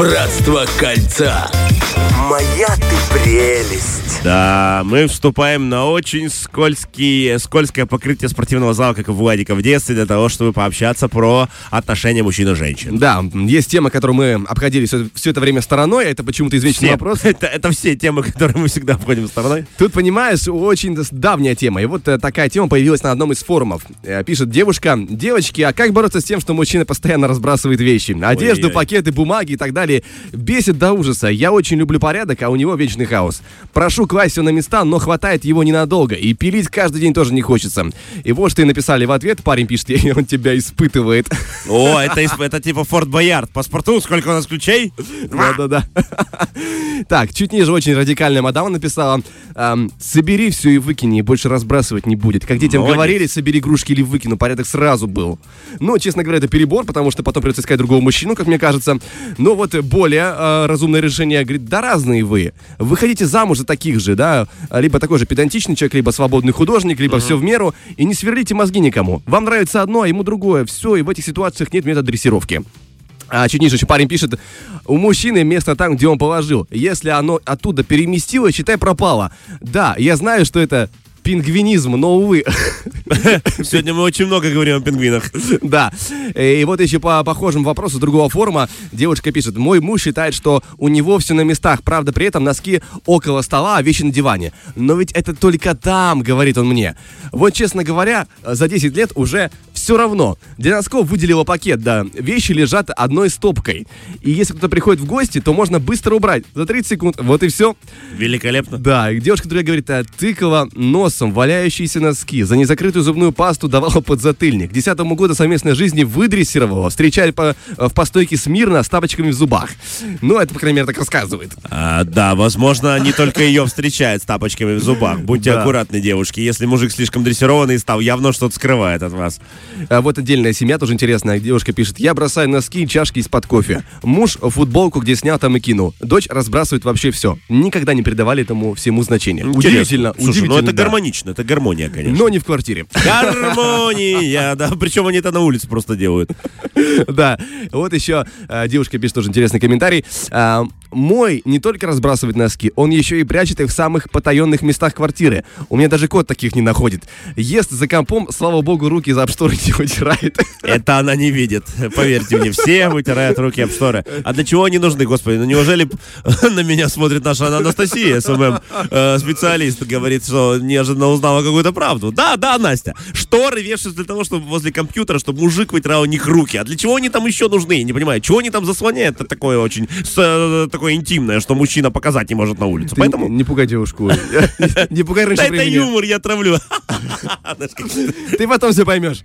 Братство кольца. Моя ты прелесть. Да, мы вступаем на очень скользкий, скользкое покрытие спортивного зала, как и Владика в детстве, для того, чтобы пообщаться про отношения мужчин и женщин. Да, есть тема, которую мы обходили все, все это время стороной, а это почему-то извечный Все. вопрос. Это, это все темы, которые мы всегда обходим стороной. Тут, понимаешь, очень давняя тема. И вот э, такая тема появилась на одном из форумов. Э, Пишет девушка, девочки, а как бороться с тем, что мужчина постоянно разбрасывает вещи? Одежду, Ой-ой-ой. пакеты, бумаги и так далее. Бесит до ужаса. Я очень люблю порядок, а у него вечный хаос. Прошу класть все на места, но хватает его ненадолго. И пилить каждый день тоже не хочется. И вот что и написали в ответ. Парень пишет, «И он тебя испытывает. О, это, это типа Форт Боярд. Паспорту, сколько у нас ключей? Да-да-да. Так, чуть ниже очень радикальная мадама написала, эм, собери все и выкини, и больше разбрасывать не будет. Как детям говорили, собери игрушки или выкину, порядок сразу был. Ну, честно говоря, это перебор, потому что потом придется искать другого мужчину, как мне кажется. Но вот более э, разумное решение, говорит, да разные вы. Выходите замуж за таких же, да, либо такой же педантичный человек, либо свободный художник, либо все в меру, и не сверлите мозги никому. Вам нравится одно, а ему другое. Все, и в этих ситуациях нет метода дрессировки. А чуть ниже еще парень пишет, у мужчины место там, где он положил. Если оно оттуда переместилось, считай, пропало. Да, я знаю, что это пингвинизм, но, увы. Сегодня мы очень много говорим о пингвинах. Да. И вот еще по похожему вопросу другого форума девушка пишет, мой муж считает, что у него все на местах, правда, при этом носки около стола, а вещи на диване. Но ведь это только там, говорит он мне. Вот, честно говоря, за 10 лет уже все равно. Для носков выделила пакет, да. Вещи лежат одной стопкой. И если кто-то приходит в гости, то можно быстро убрать. За 30 секунд. Вот и все. Великолепно. Да, и девушка, которая говорит, а, тыкала носом валяющиеся носки, за незакрытую зубную пасту давала подзатыльник. К десятому году совместной жизни выдрессировала, встречали по, в постойке смирно с тапочками в зубах. Ну, это, по крайней мере, так рассказывает. А, да, возможно, не только ее встречает с тапочками в зубах. Будьте Да. аккуратны, девушки. Если мужик слишком дрессированный стал, явно что-то скрывает от вас. А вот отдельная семья тоже интересная. Девушка пишет, я бросаю носки и чашки из-под кофе. Муж футболку, где снял, там и кинул. Дочь разбрасывает вообще все. Никогда не придавали этому всему значения. Удивительно. Слушай, удивительно. ну это да. гармонично, это гармония, конечно. Но не в квартире. Гармония, да. Причем они это на улице просто делают. Да, вот еще э, девушка пишет тоже интересный комментарий. Мой не только разбрасывает носки, он еще и прячет их в самых потаенных местах квартиры. У меня даже кот таких не находит. Ест за компом, слава богу, руки за об шторы не вытирает. Это она не видит. Поверьте мне, все вытирают руки об шторы. А для чего они нужны, господи? Ну неужели на меня смотрит наша Анастасия, СММ, э, специалист, говорит, что неожиданно узнала какую-то правду. Да, да, Настя. Шторы вешаются для того, чтобы возле компьютера, чтобы мужик вытирал у них руки. А для чего они там еще нужны? Я не понимаю. Чего они там заслоняют? Это такое очень с- э, такое интимное, что мужчина показать не может на улицу. Ты Поэтому... не, пугай девушку. Не пугай раньше Да это юмор, я травлю. Ты потом все поймешь.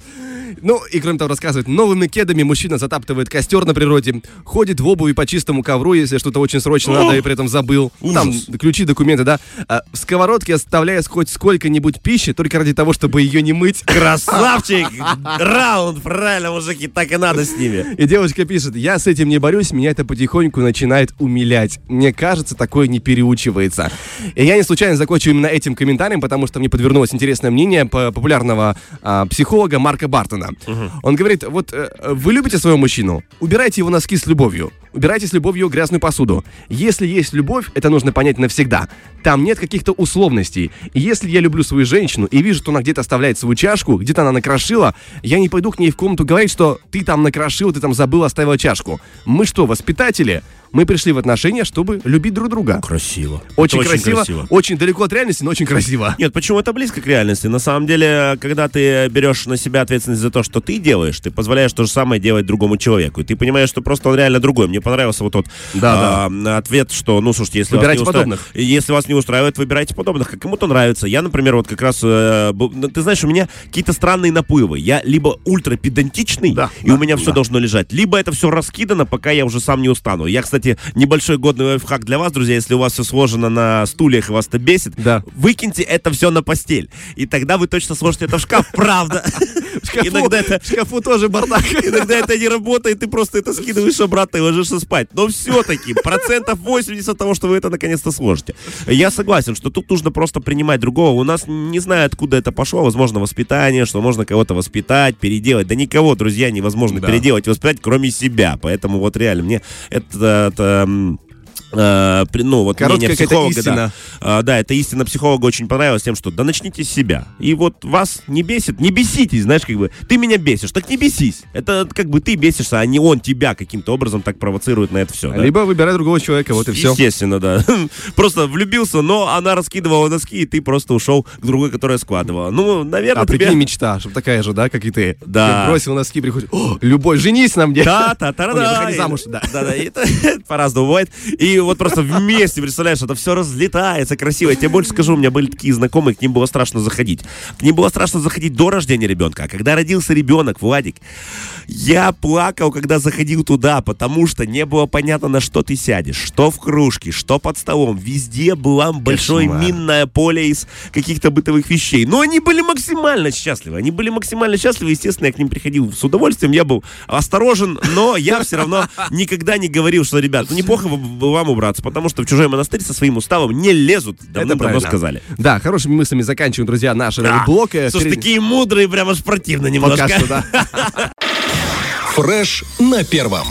Ну, и кроме того, рассказывает, новыми кедами мужчина затаптывает костер на природе, ходит в обуви по чистому ковру, если что-то очень срочно надо и при этом забыл. Там ключи, документы, да. А в сковородке оставляет хоть сколько-нибудь пищи, только ради того, чтобы ее не мыть. Красавчик! Раунд, правильно, мужики, так и надо с ними. И девочка пишет, я с этим не борюсь, меня это потихоньку начинает умилять. Мне кажется, такое не переучивается. И я не случайно закончу именно этим комментарием, потому что мне подвернулось интересное мнение по- популярного а, психолога Марка Бартона. Он говорит, вот э, вы любите своего мужчину? Убирайте его носки с любовью. Убирайте с любовью грязную посуду. Если есть любовь, это нужно понять навсегда. Там нет каких-то условностей. И если я люблю свою женщину и вижу, что она где-то оставляет свою чашку, где-то она накрошила, я не пойду к ней в комнату говорить, что ты там накрошил, ты там забыл, оставила чашку. Мы что, воспитатели? Мы пришли в отношения, чтобы любить друг друга. Красиво. Очень, Это красиво, очень далеко от реальности, но очень красиво. Нет, почему это близко к реальности? На самом деле, когда ты берешь на себя ответственность за то, что ты делаешь, ты позволяешь то же самое делать другому человеку. И ты понимаешь, что просто он реально другой. Мне понравился вот тот Да, а, ответ, что, ну, слушайте, если Выбирайте вас не подобных. если вас не устраивает, выбирайте подобных. Как кому-то нравится. Я, например, вот как раз, э, ну, ты знаешь, у меня какие-то странные наплывы. Я либо ультра педантичный, Да, и да, у меня все да. должно лежать, либо это все раскидано, пока я уже сам не устану. Я, кстати, небольшой годный лайфхак для вас, друзья, если у вас все сложено на стульях и вас это бесит, Да. выкиньте это все на постель. И тогда вы точно сложите это в шкаф, правда. В шкафу, Иногда это... в шкафу тоже бардак. Иногда это не работает, ты просто это скидываешь обратно и ложишь ложиться спать, но все-таки процентов 80 того, что вы это наконец-то сможете. Я согласен, что тут нужно просто принимать другого. У нас не знаю, откуда это пошло, возможно, воспитание, что можно кого-то воспитать, переделать. Да никого, друзья, невозможно Да. переделать, воспитать, кроме себя. Поэтому вот реально мне это... это, э, ну, вот Короткая мнение психолога, да. А, да, это истина психолога очень понравилась тем, что да начните с себя. И вот вас не бесит, не беситесь, знаешь, как бы, ты меня бесишь, так не бесись. Это как бы ты бесишься, а не он тебя каким-то образом так провоцирует на это все. Либо выбирай другого человека, вот и все. Естественно, да. Просто влюбился, но она раскидывала носки, и ты просто ушел к другой, которая складывала. Ну, наверное, А тебе... прикинь, мечта, чтобы такая же, да, как и ты. Да. Бросил носки, приходит, о, любовь, женись на мне. Да, Ой, да выходи замуж, да. Да, да, по-разному бывает. И вот просто вместе, представляешь, это все разлетается красиво. Я тебе больше скажу, у меня были такие знакомые, к ним было страшно заходить. К ним было страшно заходить до рождения ребенка. А когда родился ребенок, Владик, я плакал, когда заходил туда, потому что не было понятно, на что ты сядешь. Что в кружке, что под столом. Везде было большое Кошмар. минное поле из каких-то бытовых вещей. Но они были максимально счастливы. Они были максимально счастливы. Естественно, я к ним приходил с удовольствием. Я был осторожен, но я все равно никогда не говорил, что, ребят, ну неплохо вам убраться, потому что в чужой монастырь со своим уставом не лезут. Правильно. сказали. Да, хорошими мыслями заканчиваем, друзья, наш Да. блок. Слушай, перед- такие мудрые, прям аж противно немножко. Пока что, да. Фреш на первом.